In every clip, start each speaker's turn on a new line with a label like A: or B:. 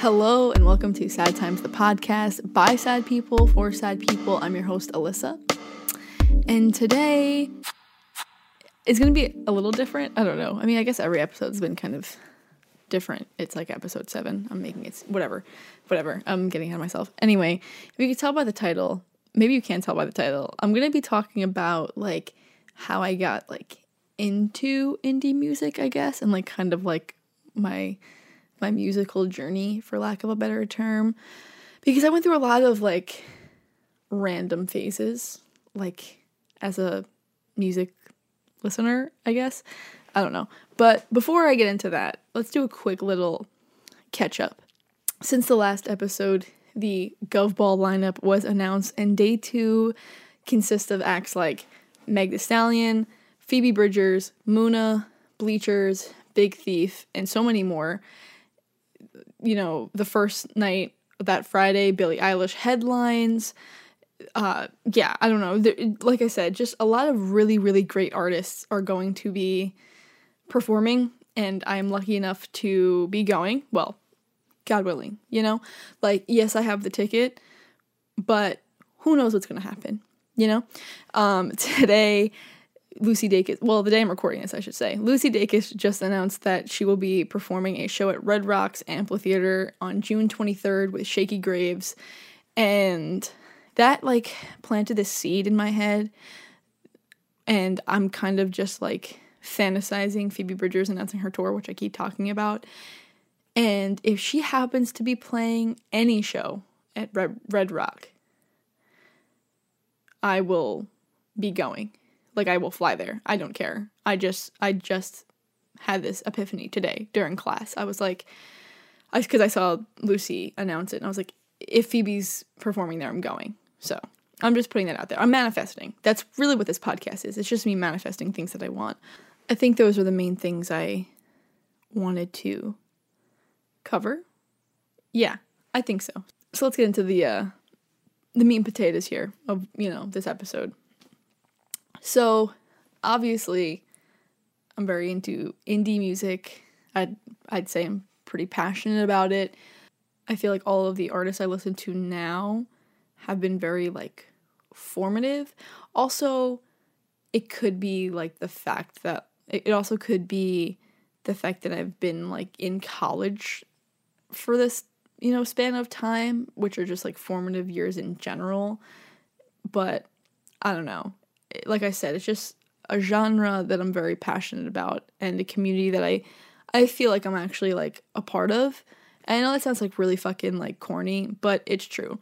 A: Hello and welcome to Sad Times, the podcast by sad people for sad people. I'm your host, Alyssa. And today is going to be a little different. I don't know. I mean, I guess every episode's been kind of different. It's like episode seven. I'm making it whatever, whatever. I'm getting ahead of myself. Anyway, if you can tell by the title, maybe you can't tell by the title. I'm going to be talking about like how I got like into indie music, I guess, and like kind of like my my musical journey for lack of a better term because I went through a lot of like random phases like as a music listener, I guess. I don't know. But before I get into that, let's do a quick little catch up. Since the last episode, the Govball lineup was announced, and day two consists of acts like Meg Thee Stallion, Phoebe Bridgers, Muna, Bleachers, Big Thief, and so many more you know, the first night that Friday, Billie Eilish headlines. Uh, yeah, I don't know. There, like I said, just a lot of really, really great artists are going to be performing, and I'm lucky enough to be going. Well, God willing, you know? Like, yes, I have the ticket, but who knows what's going to happen, you know? Um, today, Lucy Dacus, well, the day I'm recording this, I should say, Lucy Dacus just announced that she will be performing a show at Red Rocks Amphitheater on June 23rd with Shakey Graves. And that, like, planted this seed in my head. And I'm kind of just, like, fantasizing Phoebe Bridgers announcing her tour, which I keep talking about. And if she happens to be playing any show at Red, Red Rock, I will be going like I will fly there. I don't care. I just I just had this epiphany today during class. I was like I cuz I saw Lucy announce it and I was like if Phoebe's performing there I'm going. So, I'm just putting that out there. I'm manifesting. That's really what this podcast is. It's just me manifesting things that I want. I think those are the main things I wanted to cover. Yeah, I think so. So let's get into the uh the meat and potatoes here of, you know, this episode. So, obviously, I'm very into indie music. I'd I'd say I'm pretty passionate about it. I feel like all of the artists I listen to now have been very like formative. Also, it could be like the fact that it also could be the fact that I've been like in college for this, you know, span of time, which are just like formative years in general. But I don't know like I said, it's just a genre that I'm very passionate about and a community that I I feel like I'm actually like a part of. And I know that sounds like really fucking like corny, but it's true.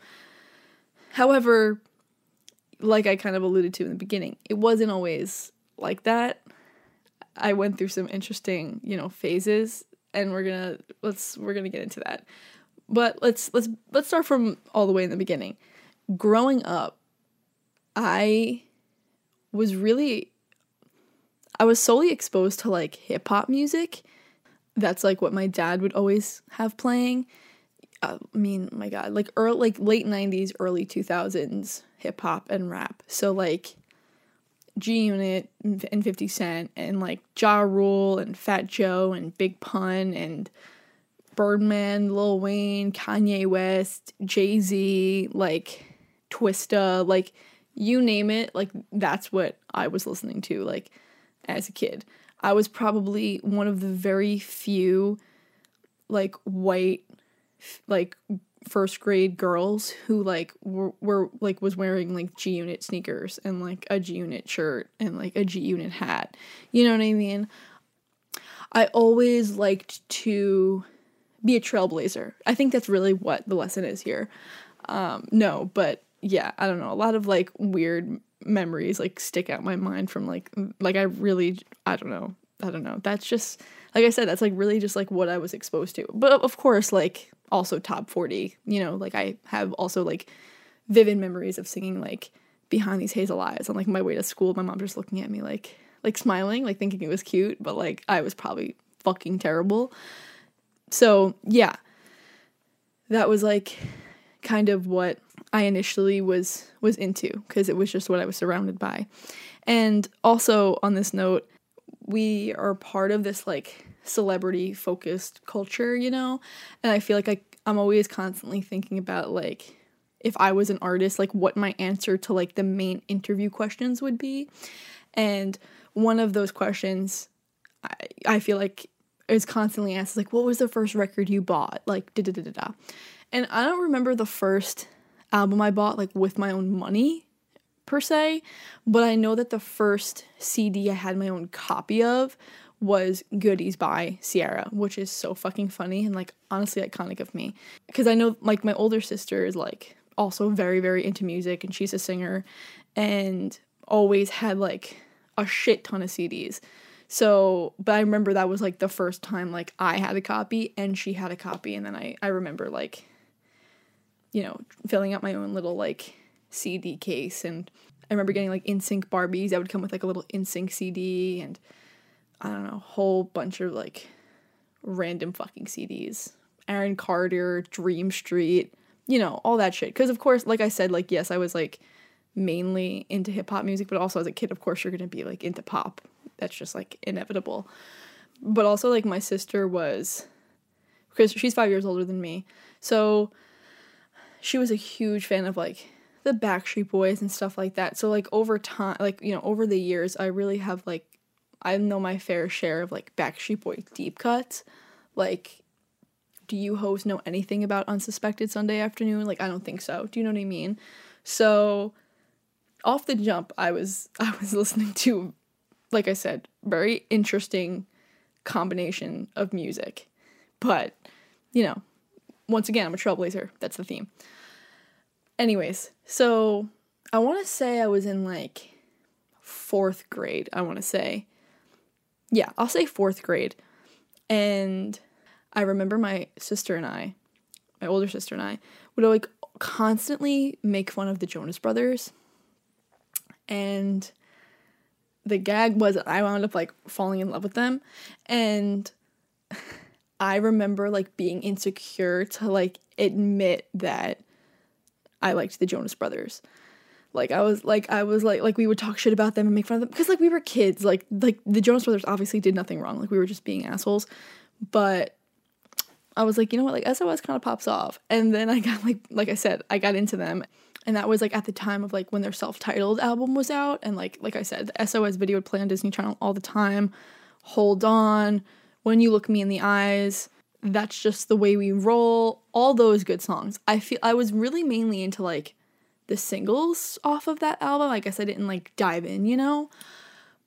A: However, like I kind of alluded to in the beginning, it wasn't always like that. I went through some interesting, you know, phases and we're going to let's we're going to get into that. But let's let's let's start from all the way in the beginning. Growing up, I was really I was solely exposed to like hip hop music. That's like what my dad would always have playing. I mean, my god, like early like late 90s, early 2000s hip hop and rap. So like G Unit and 50 Cent and like Ja Rule and Fat Joe and Big Pun and Birdman, Lil Wayne, Kanye West, Jay-Z, like Twista, like you name it, like that's what I was listening to like as a kid. I was probably one of the very few like white like first grade girls who like were, were like was wearing like G Unit sneakers and like a G Unit shirt and like a G Unit hat. You know what I mean? I always liked to be a trailblazer. I think that's really what the lesson is here. Um, no, but yeah, I don't know. A lot of like weird memories like stick out my mind from like like I really I don't know. I don't know. That's just like I said that's like really just like what I was exposed to. But of course like also top 40, you know, like I have also like vivid memories of singing like behind these hazel eyes on like my way to school my mom just looking at me like like smiling like thinking it was cute but like i was probably fucking terrible so yeah that was like kind of what I initially was was into because it was just what I was surrounded by. And also on this note, we are part of this like celebrity focused culture, you know? And I feel like I I'm always constantly thinking about like if I was an artist, like what my answer to like the main interview questions would be. And one of those questions I, I feel like is constantly asked like what was the first record you bought? Like da da da da da. And I don't remember the first album I bought like with my own money per se, but I know that the first CD I had my own copy of was Goodies by Ciara, which is so fucking funny and like honestly iconic of me. Because I know like my older sister is like also very, very into music and she's a singer and always had like a shit ton of CDs. So, but I remember that was like the first time like I had a copy and she had a copy and then I I remember like you know, filling out my own little like CD case and I remember getting like NSYNC Barbies that would come with like a little NSYNC CD and I don't know, a whole bunch of like random fucking CDs. Aaron Carter, Dream Street, you know, all that shit. Because, of course, like I said, like, yes, I was like mainly into hip hop music, but also as a kid, of course, you're going to be like into pop. That's just like inevitable. But also, like, my sister was, because she's five years older than me. So she was a huge fan of like the Backstreet Boys and stuff like that. So, like, over time, like, you know, over the years, I really have like I know my fair share of like Backstreet Boy deep cuts. Like, do you hosts know anything about Unsuspecting Sunday Afternoon? Like, I don't think so. Do you know what I mean? So, off the jump, I was I was listening to, like I said, very interesting combination of music, but you know, once again, I'm a trailblazer. That's the theme. Anyways, so I want to say I was in like fourth grade. I want to say yeah, I'll say fourth grade. And I remember my sister and I, my older sister and I, would like constantly make fun of the Jonas Brothers. And the gag was I wound up like falling in love with them. And I remember like being insecure to like admit that I liked the Jonas Brothers. Like I was like I was like like we would talk shit about them and make fun of them because like we were kids. Like like the Jonas Brothers obviously did nothing wrong. Like we were just being assholes. But I was like, you know what, like SOS kind of pops off. And then I got like like I said, I got into them. And that was like at the time of like when their self-titled album was out. And like like I said, the SOS video would play on Disney Channel all the time. Hold on. When you look me in the eyes. That's just the way we roll. All those good songs. I feel I was really mainly into like the singles off of that album. I guess I didn't like dive in, you know?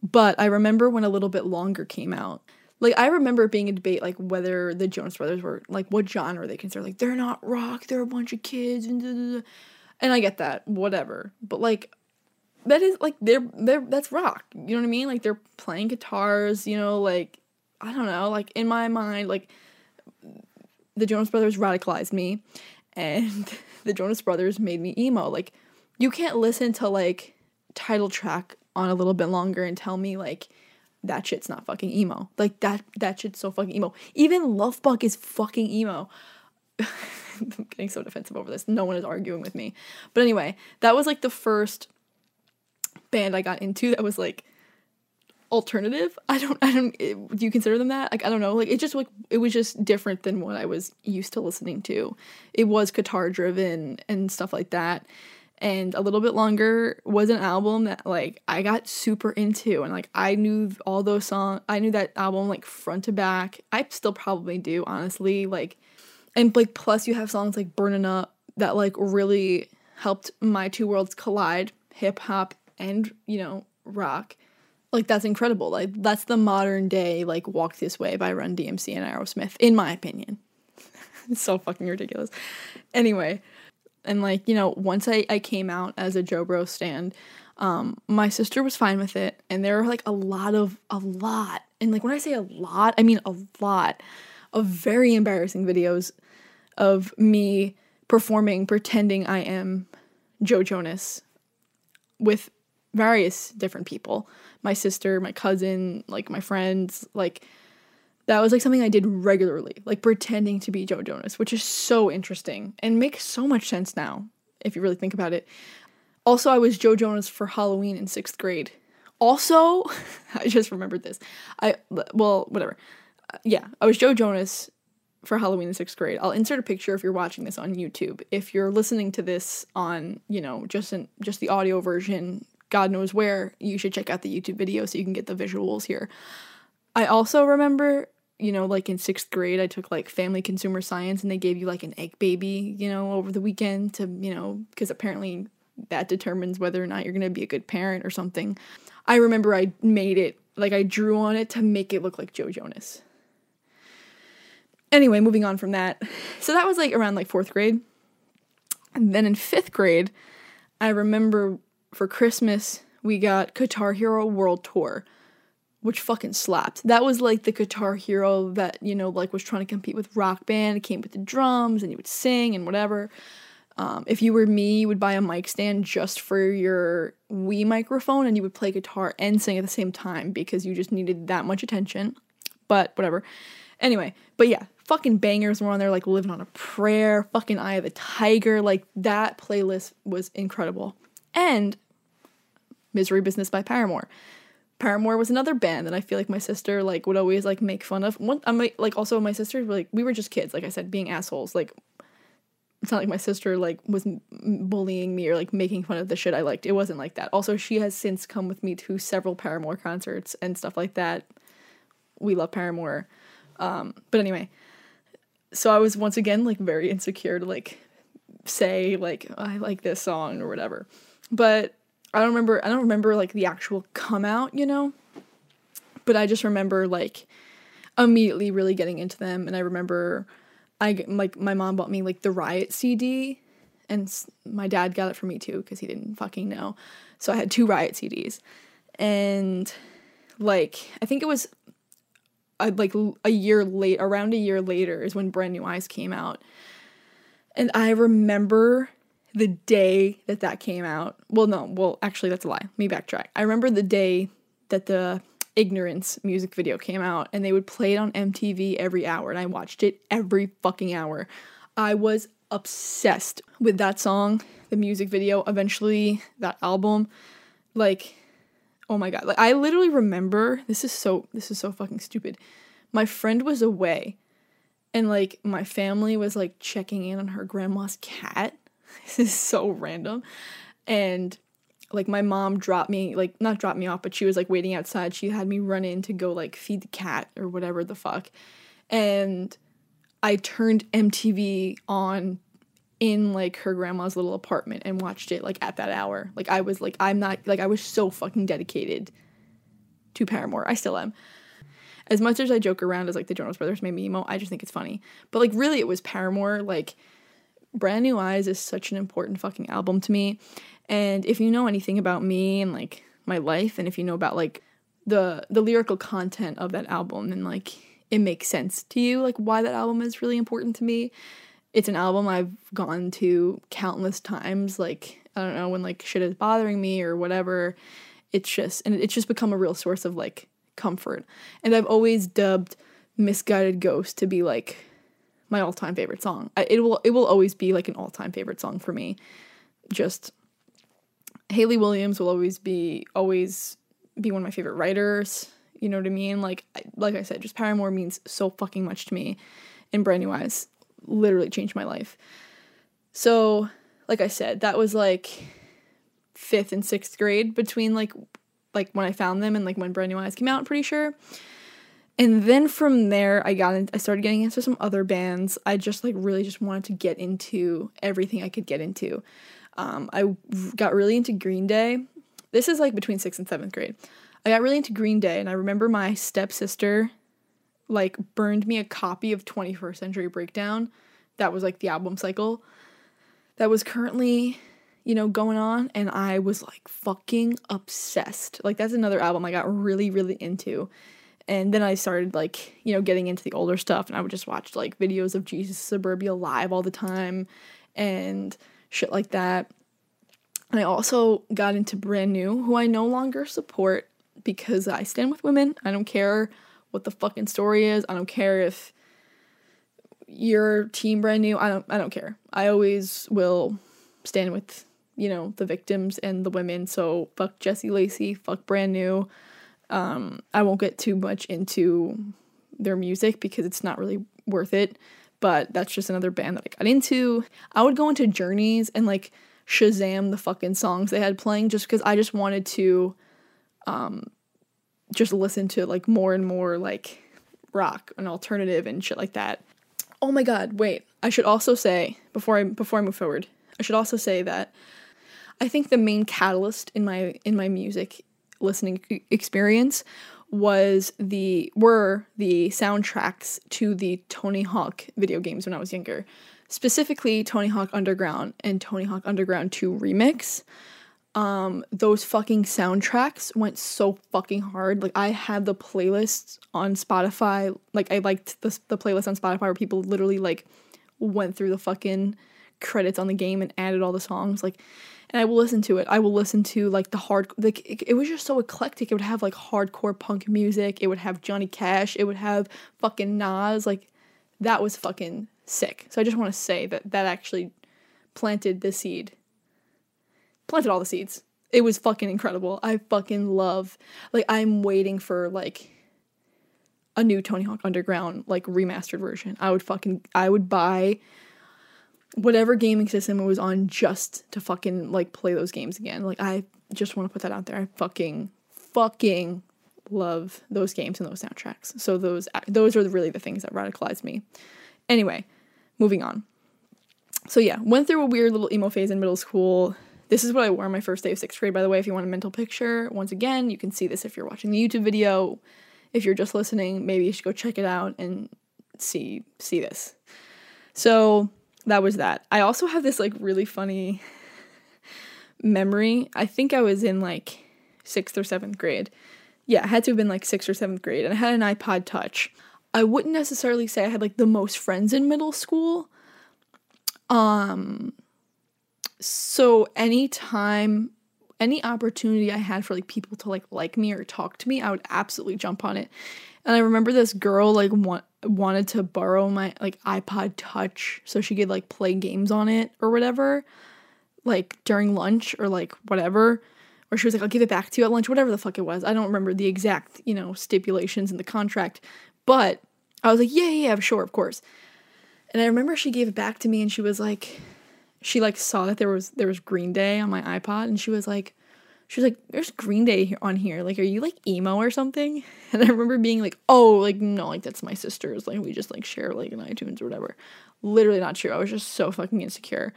A: But I remember when a little bit longer came out. Like I remember being a debate like whether the Jonas Brothers were like what genre they consider like they're not rock, they're a bunch of kids and and I get that, whatever. But like that is like they're they're that's rock. You know what I mean? Like they're playing guitars, you know, like I don't know, like in my mind like the Jonas Brothers radicalized me and the Jonas Brothers made me emo. Like, you can't listen to like title track on a little bit longer and tell me like that shit's not fucking emo. Like that that shit's so fucking emo. Even Love Bug is fucking emo. I'm getting so defensive over this. No one is arguing with me. But anyway, that was like the first band I got into that was like alternative. I don't I don't eh, do you consider them that? Like I don't know. Like it just like it was just different than what I was used to listening to. It was guitar driven and stuff like that. And a little bit longer was an album that like I got super into and like I knew all those songs. I knew that album like front to back. I still probably do, honestly. Like and like plus you have songs like Burning Up that like really helped my two worlds collide, hip hop and, you know, rock like that's incredible. Like that's the modern day like Walk This Way by Run DMC and Aerosmith, in my opinion. it's so fucking ridiculous. Anyway, and like, you know, once I, I came out as a Joe Bro stand, um, my sister was fine with it, and there were like a lot of a lot, and like when I say a lot, I mean a lot of very embarrassing videos of me performing pretending I am Joe Jonas with various different people my sister, my cousin, like my friends, like that was like something I did regularly, like pretending to be Joe Jonas, which is so interesting and makes so much sense now if you really think about it. Also, I was Joe Jonas for Halloween in sixth grade. Also, I just remembered this. I, well, whatever. Uh, yeah, I was Joe Jonas for Halloween in sixth grade. I'll insert a picture if you're watching this on YouTube. If you're listening to this on, you know, just in just the audio version, God knows where, you should check out the YouTube video so you can get the visuals here. I also remember, you know, like in sixth grade, I took like family consumer science and they gave you like an egg baby, you know, over the weekend to, you know, because apparently that determines whether or not you're going to be a good parent or something. I remember I made it, like I drew on it to make it look like Joe Jonas. Anyway, moving on from that. So that was like around like fourth grade. And then in fifth grade, I remember for Christmas, we got Guitar Hero World Tour, which fucking slapped. That was like the Guitar Hero that, you know, like was trying to compete with Rock Band. It came with the drums and you would sing and whatever. Um, if you were me, you would buy a mic stand just for your Wii microphone and you would play guitar and sing at the same time because you just needed that much attention. But whatever. Anyway, but yeah, fucking bangers were on there, like Living on a Prayer, fucking Eye of the Tiger. Like that playlist was incredible. And Misery Business by Paramore. Paramore was another band that I feel like my sister like would always like make fun of. One, I might like also my sister like we were just kids, like I said, being assholes. Like it's not like my sister like was bullying me or like making fun of the shit I liked. It wasn't like that. Also, she has since come with me to several Paramore concerts and stuff like that. We love Paramore. Um, but anyway, so I was once again like very insecure to like say like I like this song or whatever. But I don't remember I don't remember like the actual come out, you know? But I just remember like immediately really getting into them and I remember I like my mom bought me like the Riot CD and my dad got it for me too because he didn't fucking know. So I had two Riot CDs. And like I think it was uh, like a year late around a year later is when Brand New Eyes came out. And I remember the day that that came out. Well, no, well, actually, that's a lie. Let me backtrack. I remember the day that the Ignorance music video came out and they would play it on MTV every hour and I watched it every fucking hour. I was obsessed with that song, the music video, eventually that album. Like oh my god. Like I literally remember this is so this is so fucking stupid. My friend was away and like my family was like checking in on her grandma's cat. this is so random. And like my mom dropped me like not dropped me off but she was like waiting outside. She had me run in to go like feed the cat or whatever the fuck. And i turned mtv on in like her grandma's little apartment and watched it like at that hour. Like i was like i'm not like i was so fucking dedicated to paramore. I still am. As much as i joke around as like the jonas brothers made me emo i just think it's funny. But like really it was paramore like brand new eyes is such an important fucking album to me and if you know anything about me and like my life and if you know about like the the lyrical content of that album then like it makes sense to you like why that album is really important to me. It's an album I've gone to countless times like I don't know when like shit is bothering me or whatever. It's just and it's just become a real source of like comfort. And I've always dubbed Misguided Ghost to be like my all-time favorite song. It will it will always be like an all-time favorite song for me. Just Hayley Williams will always be always be one of my favorite writers. You know what I mean? Like like I said, just Paramore means so fucking much to me in brand new eyes. Literally changed my life. So, like I said, that was like fifth and sixth grade between like like when I found them and like when brand new eyes came out, I'm pretty sure. And then from there, I got in, I started getting into some other bands. I just like really just wanted to get into everything I could get into. Um, I got really into Green Day. This is like between sixth and seventh grade. I got really into Green Day, and I remember my stepsister like burned me a copy of 21st Century Breakdown. That was like the album cycle that was currently, you know, going on, and I was like fucking obsessed. Like, that's another album I got really, really into. And then I started like, you know, getting into the older stuff, and I would just watch like videos of Jesus Suburbia live all the time. And shit like that. And I also got into Brand New, who I no longer support because I stand with women. I don't care what the fucking story is. I don't care if you're team Brand New. I don't I don't care. I always will stand with, you know, the victims and the women. So fuck Jesse Lacey, fuck Brand New. Um, I won't get too much into their music because it's not really worth it. But that's just another band that I got into. I would go into Journeys and like Shazam the fucking songs they had playing just because I just wanted to um just listen to like more and more like rock and alternative and shit like that. Oh my god, wait. I should also say before I before I move forward, I should also say that I think the main catalyst in my in my music listening experience was the were the soundtracks to the Tony Hawk video games when I was younger. Specifically Tony Hawk Underground and Tony Hawk Underground 2 Remix. Um those fucking soundtracks went so fucking hard. Like I had the playlists on Spotify. Like I liked the the playlist on Spotify where people literally like went through the fucking credits on the game and added all the songs like and I will listen to it. I will listen to like the hard like it, it, was just so eclectic. It would have like hardcore punk music. It would have Johnny Cash. It would have fucking Nas. Like that was fucking sick. So I just want to say that that actually planted the seed. Planted all the seeds. It was fucking incredible. I fucking love like I'm waiting for like a new Tony Hawk Underground like remastered version. I would fucking I would buy whatever gaming system it was on just to fucking like play those games again. Like I just want to put that out there. I fucking fucking love those games and those soundtracks. So those those are really the things that radicalized me. Anyway, moving on. So yeah, went through a weird little emo phase in middle school. This is what I wore my first day of sixth grade, by the way. If you want a mental picture, once again, you can see this if you're watching the YouTube video. If you're just listening, maybe you should go check it out and see see this. So that was that. I also have this like really funny memory. I think I was in like sixth or seventh grade. Yeah, I had to have been like sixth or seventh grade, and I had an iPod Touch. I wouldn't necessarily say I had like the most friends in middle school. Um, so anytime, any opportunity I had for like people to like like me or talk to me, I would absolutely jump on it. And I remember this girl like want, wanted to borrow my like iPod Touch so she could like play games on it or whatever, like during lunch or like whatever. Or she was like, I'll give it back to you at lunch, whatever the fuck it was. I don't remember the exact, you know, stipulations in the contract. But I was like, yeah, yeah, yeah, sure, of course. And I remember she gave it back to me and she was like, she like saw that there was there was Green Day on my iPod and she was like, she was like, "There's Green Day on here. Like, are you like emo or something?" And I remember being like, "Oh, like no, like that's my sister's. Like we just like share like an iTunes or whatever." Literally not true. I was just so fucking insecure.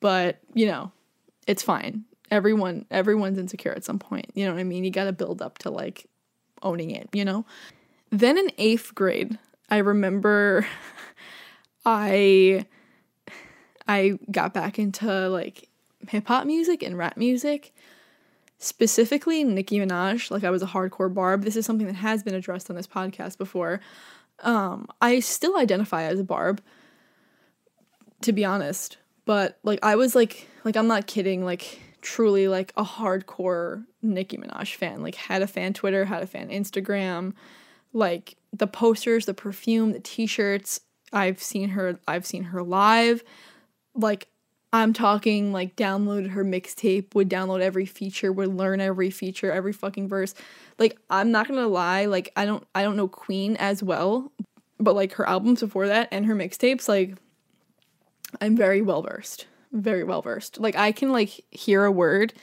A: But you know, it's fine. Everyone, everyone's insecure at some point. You know what I mean? You got to build up to like owning it. You know. Then in eighth grade, I remember I I got back into like hip hop music and rap music specifically Nicki Minaj, like I was a hardcore barb. This is something that has been addressed on this podcast before. Um, I still identify as a barb, to be honest. But like I was like like I'm not kidding, like truly like a hardcore Nicki Minaj fan. Like had a fan Twitter, had a fan Instagram, like the posters, the perfume, the t-shirts. I've seen her I've seen her live. Like I'm talking like downloaded her mixtape, would download every feature, would learn every feature, every fucking verse. Like I'm not going to lie, like I don't I don't know Queen as well, but like her albums before that and her mixtapes like I'm very well versed. Very well versed. Like I can like hear a word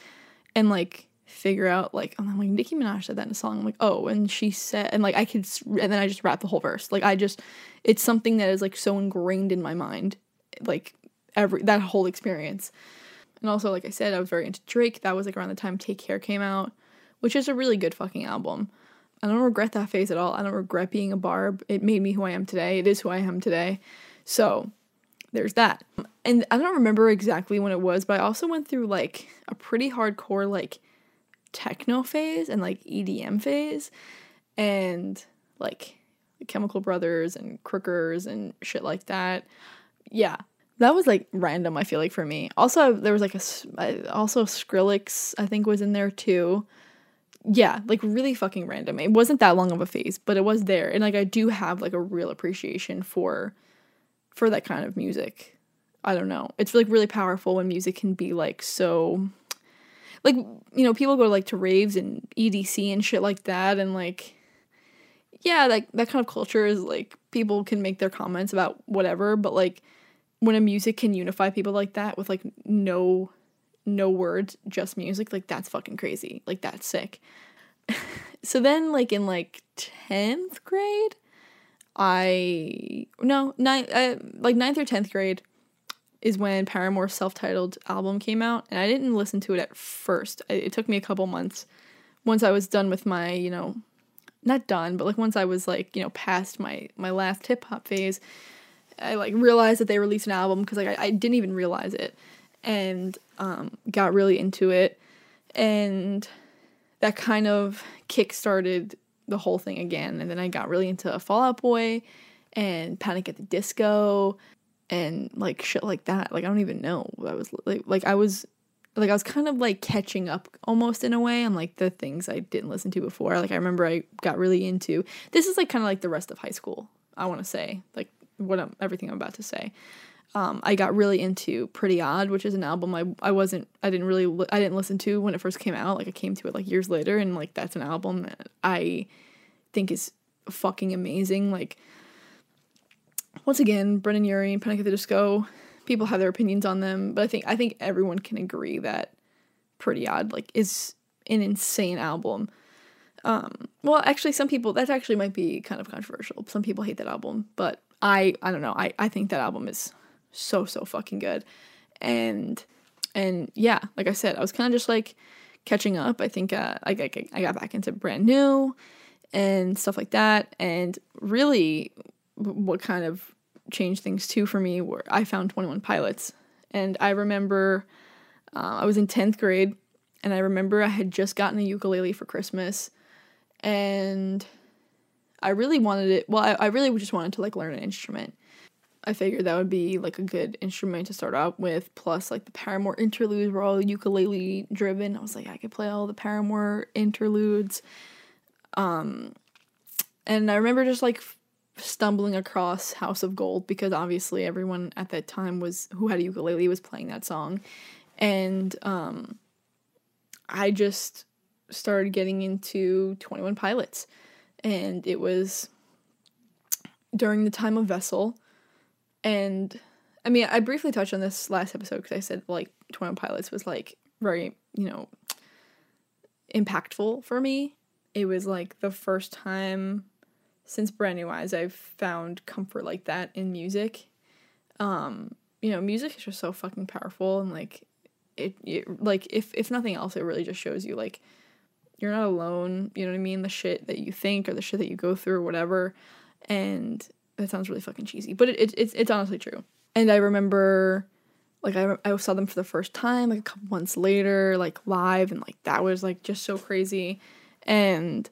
A: and like figure out like I'm like Nicki Minaj said that in a song. I'm like, "Oh, and she said and like I could and then I just rap the whole verse. Like I just it's something that is like so ingrained in my mind. Like every that whole experience. And also, like I said, I was very into Drake. That was like around the time Take Care came out, which is a really good fucking album. I don't regret that phase at all. I don't regret being a barb. It made me who I am today. It is who I am today. So there's that. And I don't remember exactly when it was, but I also went through like a pretty hardcore like techno phase and like EDM phase and like Chemical Brothers and Crookers and shit like that. Yeah, that was like random i feel like for me. Also there was like a also skrillex i think was in there too. Yeah like really fucking random. It wasn't that long of a phase but it was there and like i do have like a real appreciation for for that kind of music. I don't know. It's like really powerful when music can be like so like you know people go like to raves and edc and shit like that and like yeah, like that kind of culture is like people can make their comments about whatever, but like when a music can unify people like that with like no no words, just music, like that's fucking crazy. Like that's sick. so then like in like 10th grade, I no, nine uh, like 9th or 10th grade is when Paramore's self-titled album came out and I didn't listen to it at first. It took me a couple months once I was done with my, you know, not done, but like once I was like, you know, past my my last hip hop phase, I like realized that they released an album because like I, I didn't even realize it and um, got really into it and that kind of kick started the whole thing again and then I got really into Fall Out Boy and Panic at the Disco and like shit like that. Like I don't even know. I was like like I was like I was kind of like catching up almost in a way on like the things I didn't listen to before. Like I remember I got really into this is like kind of like the rest of high school. I want to say like what I'm everything I'm about to say. Um, I got really into Pretty Odd, which is an album I I wasn't I didn't really li- I didn't listen to when it first came out. Like I came to it like years later, and like that's an album that I think is fucking amazing. Like once again, Brendon Urie and Panic at the Disco people have their opinions on them, but I think I think everyone can agree that Pretty Odd like is an insane album. Um, well, actually, some people that actually might be kind of controversial. Some people hate that album, but I I don't know. I I think that album is so so fucking good, and and yeah, like I said, I was kind of just like catching up. I think uh, I got I got back into brand new and stuff like that, and really, what kind of changed things too for me were I found 21 Pilots. And I remember uh, I was in 10th grade and I remember I had just gotten a ukulele for Christmas and I really wanted it. Well, I, I really just wanted to like learn an instrument. I figured that would be like a good instrument to start out with. Plus, like the Paramore interludes were all ukulele driven. I was like, I could play all the Paramore interludes. Um, and I remember just like stumbling across House of Gold because obviously everyone at that time was who had a ukulele was playing that song. And um I just started getting into 21 Pilots and it was during the time of Vessel and I mean I briefly touched on this last episode because I said like 21 Pilots was like very, you know, impactful for me. It was like the first time since brand new eyes i've found comfort like that in music um you know music is just so fucking powerful and like it, it like if if nothing else it really just shows you like you're not alone you know what i mean? The shit that you think or the shit that you go through or whatever. And that sounds really fucking cheesy but it, it it's, it's honestly true. And i remember like I, I saw them for the first time like a couple months later like live and like that was like just so crazy. And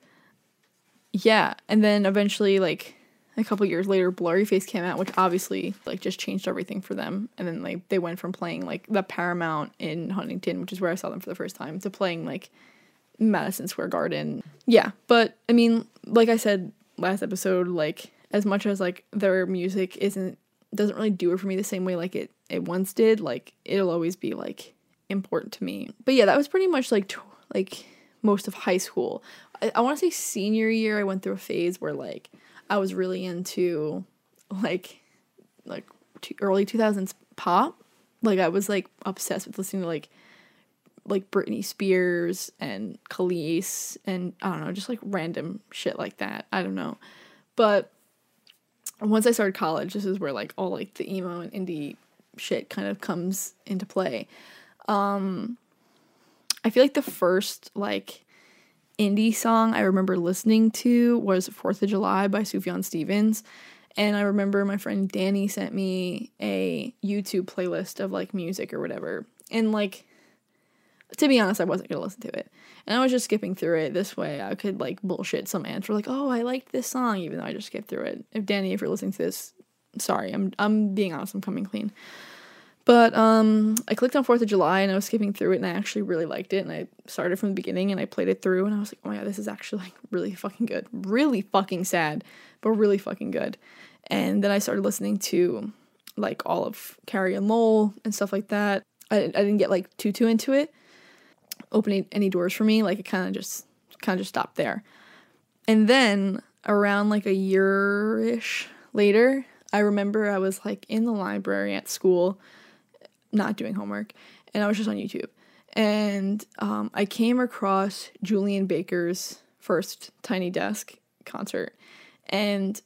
A: yeah, and then eventually like a couple years later Blurryface came out which obviously like just changed everything for them. And then like they went from playing like the Paramount in Huntington which is where I saw them for the first time to playing like Madison Square Garden. Yeah, but I mean like I said last episode like as much as like their music isn't doesn't really do it for me the same way like it it once did like it'll always be like important to me. But yeah, that was pretty much like t- like most of high school. I, I want to say senior year, I went through a phase where like I was really into like like early 2000s pop. Like I was like obsessed with listening to like like Britney Spears and Kelis and I don't know, just like random shit like that. I don't know. But once I started college, this is where like all like the emo and indie shit kind of comes into play. Um I feel like the first like indie song I remember listening to was Fourth of July by Sufjan Stevens. And I remember my friend Danny sent me a YouTube playlist of like music or whatever. And like, to be honest, I wasn't gonna listen to it. And I was just skipping through it this way. I could like bullshit some answer like, oh, I liked this song, even though I just skipped through it. If Danny, if you're listening to this, sorry, I'm I'm being honest, I'm coming clean. But um, I clicked on Fourth of July and I was skipping through it and I actually really liked it and I started from the beginning and I played it through and I was like, oh my god, this is actually like really fucking good, really fucking sad, but really fucking good. And then I started listening to like all of Carrie and Lowell and stuff like that. I, I didn't get like too too into it, opening any doors for me. Like it kind of just kind of just stopped there. And then around like a year ish later, I remember I was like in the library at school, not doing homework, and I was just on YouTube. And um, I came across Julien Baker's first Tiny Desk concert. And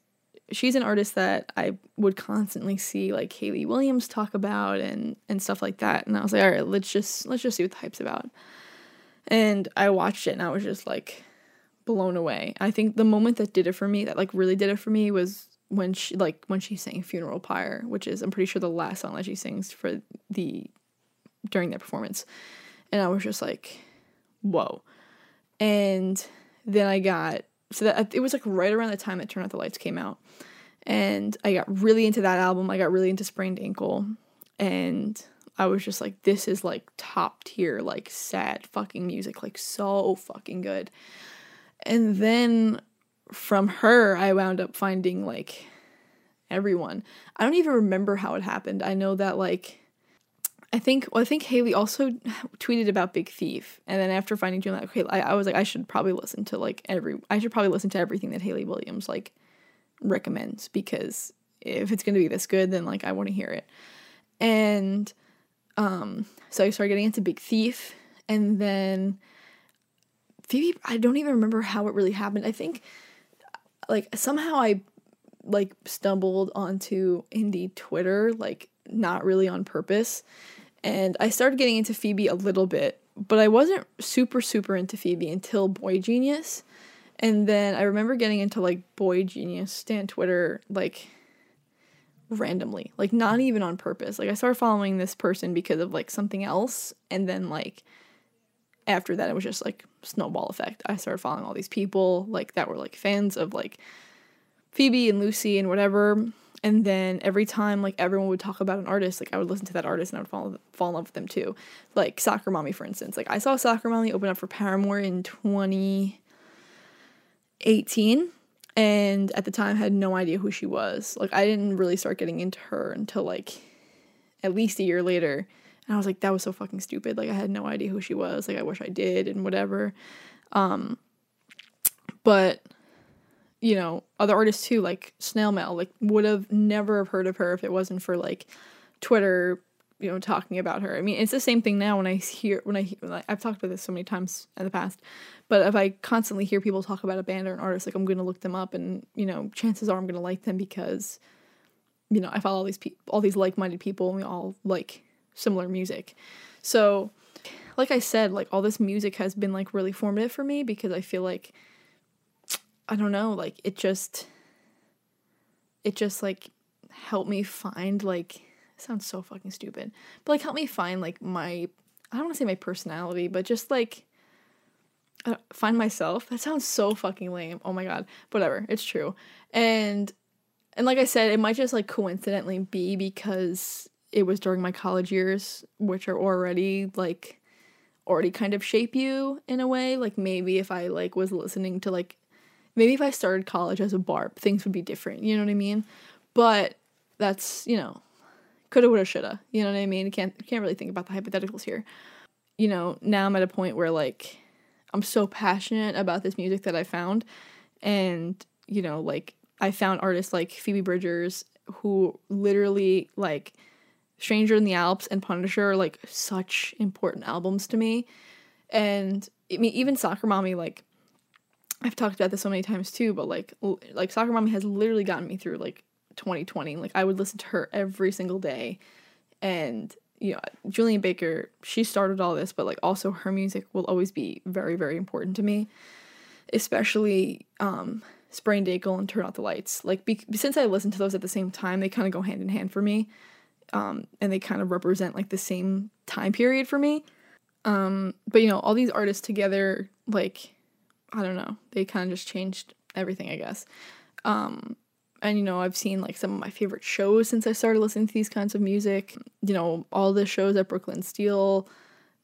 A: she's an artist that I would constantly see like Hayley Williams talk about and and stuff like that. And I was like, all right, let's just let's just see what the hype's about. And I watched it and I was just like blown away. I think the moment that did it for me, that like really did it for me was when she like when she sang Funeral Pyre, which is I'm pretty sure the last song that she sings for the during that performance. And I was just like, whoa. And then I got so that it was like right around the time that Turn Out the Lights came out. And I got really into that album. I got really into Sprained Ankle. And I was just like, this is like top tier, like sad fucking music, like so fucking good. And then from her, I wound up finding like everyone. I don't even remember how it happened. I know that like I think well, I think Hayley also tweeted about Big Thief, and then after finding June, like, I, I was like, I should probably listen to like every, I should probably listen to everything that Hayley Williams like recommends because if it's gonna be this good, then like I want to hear it. And um, so I started getting into Big Thief, and then Phoebe. I don't even remember how it really happened. I think like somehow I like stumbled onto indie Twitter, like not really on purpose and I started getting into Phoebe a little bit, but I wasn't super super into Phoebe until Boy Genius. And then I remember getting into like Boy Genius, stan Twitter like randomly, like not even on purpose. Like I started following this person because of like something else and then like after that it was just like snowball effect. I started following all these people like that were like fans of like Phoebe and Lucy and whatever and then every time like everyone would talk about an artist like i would listen to that artist and i would fall, fall in love with them too like soccer mommy for instance like i saw soccer mommy open up for paramore in 2018 and at the time had no idea who she was. Like i didn't really start getting into her until like at least a year later. And i was like that was so fucking stupid. Like i had no idea who she was. Like i wish i did and whatever. Um but you know, other artists too, like Snail Mail, like would have never have heard of her if it wasn't for like Twitter, you know, talking about her. I mean, it's the same thing now when I hear when I like, I've talked about this so many times in the past, but if I constantly hear people talk about a band or an artist, like I'm going to look them up, and you know, chances are I'm going to like them because, you know, I follow all these people, all these like-minded people, and we all like similar music. So, like I said, like all this music has been like really formative for me because I feel like I don't know, like it just it just like helped me find like sounds so fucking stupid. But like help me find like my I don't want to say my personality, but just like uh, find myself. That sounds so fucking lame. Oh my god. Whatever. It's true. And and like I said, it might just like coincidentally be because it was during my college years, which are already like already kind of shape you in a way. Like maybe if I like was listening to like maybe if I started college as a barb, things would be different. You know what I mean? But that's you know, coulda, woulda, shoulda. You know what I mean? Can't can't really think about the hypotheticals here. You know, now I'm at a point where like I'm so passionate about this music that I found, and you know, like I found artists like Phoebe Bridgers who literally like Stranger in the Alps and Punisher are like such important albums to me. And I mean, even Soccer Mommy, like I've talked about this so many times too, but like like Soccer Mommy has literally gotten me through like 2020. Like I would listen to her every single day. And you know, Julien Baker, she started all this, but like also her music will always be very very important to me. Especially um Sprained Ankle and Turn Out the Lights. Like be- since I listen to those at the same time, they kind of go hand in hand for me. Um and they kind of represent like the same time period for me. Um but you know, all these artists together like I don't know. They kind of just changed everything, I guess. Um, and you know, I've seen like some of my favorite shows since I started listening to these kinds of music. You know, all the shows at Brooklyn Steel.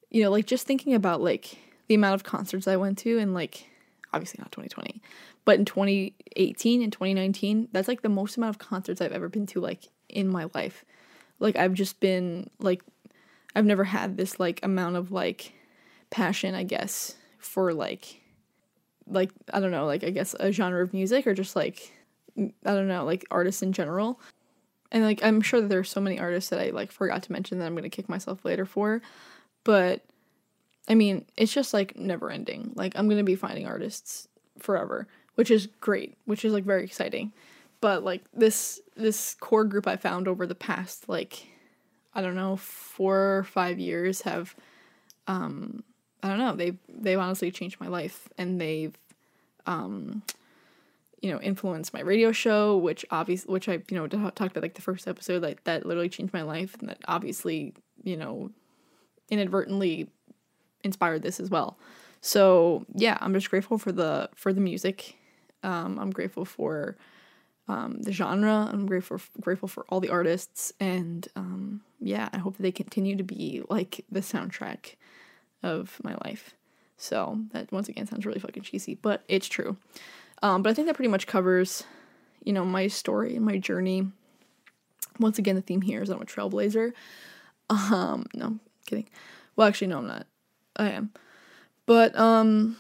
A: You know, like just thinking about like the amount of concerts I went to and like obviously not 2020, but in 2018 and 2019, that's like the most amount of concerts I've ever been to like in my life. Like I've just been like I've never had this like amount of like passion, I guess, for like like I don't know, like I guess a genre of music or just like I don't know, like artists in general. And like I'm sure that there's so many artists that I like forgot to mention that I'm gonna kick myself later for. But I mean, it's just like never ending. Like I'm gonna be finding artists forever, which is great, which is like very exciting. But like this this core group I found over the past like I don't know, four or five years have um I don't know, they've they've honestly changed my life and they've um you know influenced my radio show which obviously which i you know talked about like the first episode like that literally changed my life and that obviously you know inadvertently inspired this as well. So yeah i'm just grateful for the for the music. Um, i'm grateful for um, the genre. I'm grateful grateful for all the artists and um, yeah i hope that they continue to be like the soundtrack of my life. So that once again sounds really fucking cheesy but it's true um, but I think that pretty much covers, you know, my story and my journey. Once again, the theme here is I'm a trailblazer. Um, no, I'm kidding. Well, actually, no, I'm not. I am. But um,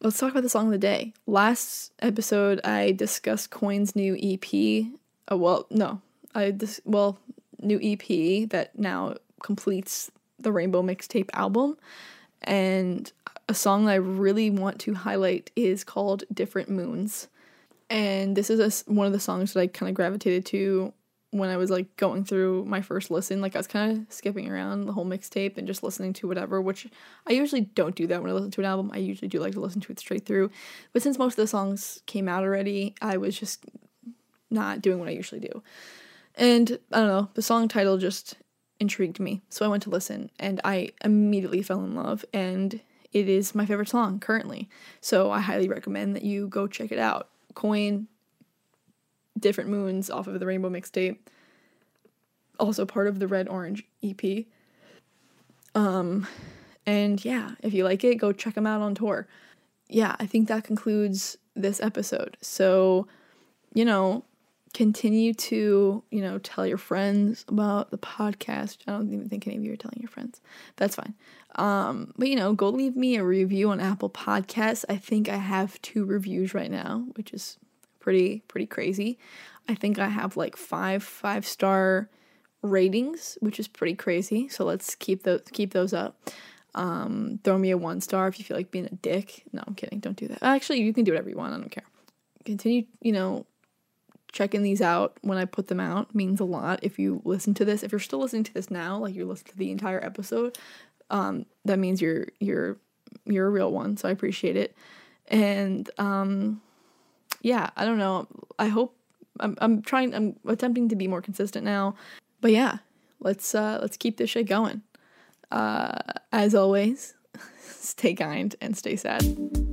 A: let's talk about the song of the day. Last episode, I discussed Coin's new EP. Oh, well, no, I dis- well, new EP that now completes the Rainbow Mixtape album, and a song that I really want to highlight is called Different Moons. And this is a, one of the songs that I kind of gravitated to when I was like going through my first listen. Like I was kind of skipping around the whole mixtape and just listening to whatever, which I usually don't do that when I listen to an album. I usually do like to listen to it straight through. But since most of the songs came out already, I was just not doing what I usually do. And I don't know, the song title just intrigued me. So I went to listen and I immediately fell in love. And it is my favorite song currently. So I highly recommend that you go check it out. Coin, Different Moons off of the Rainbow Mixtape. Also part of the Red Orange EP. Um, and yeah, if you like it, go check them out on tour. Yeah, I think that concludes this episode. So, you know, continue to, you know, tell your friends about the podcast. I don't even think any of you are telling your friends. That's fine. Um, but you know, go leave me a review on Apple Podcasts. I think I have two reviews right now, which is pretty pretty crazy. I think I have like five five star ratings, which is pretty crazy. So let's keep those keep those up. Um, throw me a one star if you feel like being a dick. No, I'm kidding. Don't do that. Actually, you can do whatever you want. I don't care. Continue, you know, checking these out when I put them out means a lot. If you listen to this, if you're still listening to this now, like you're listening to the entire episode, um, that means you're you're you're a real one. So I appreciate it. And um, yeah, I don't know. I hope I'm I'm trying. I'm attempting to be more consistent now. But yeah, let's uh, let's keep this shit going. Uh, as always, stay kind and stay sad.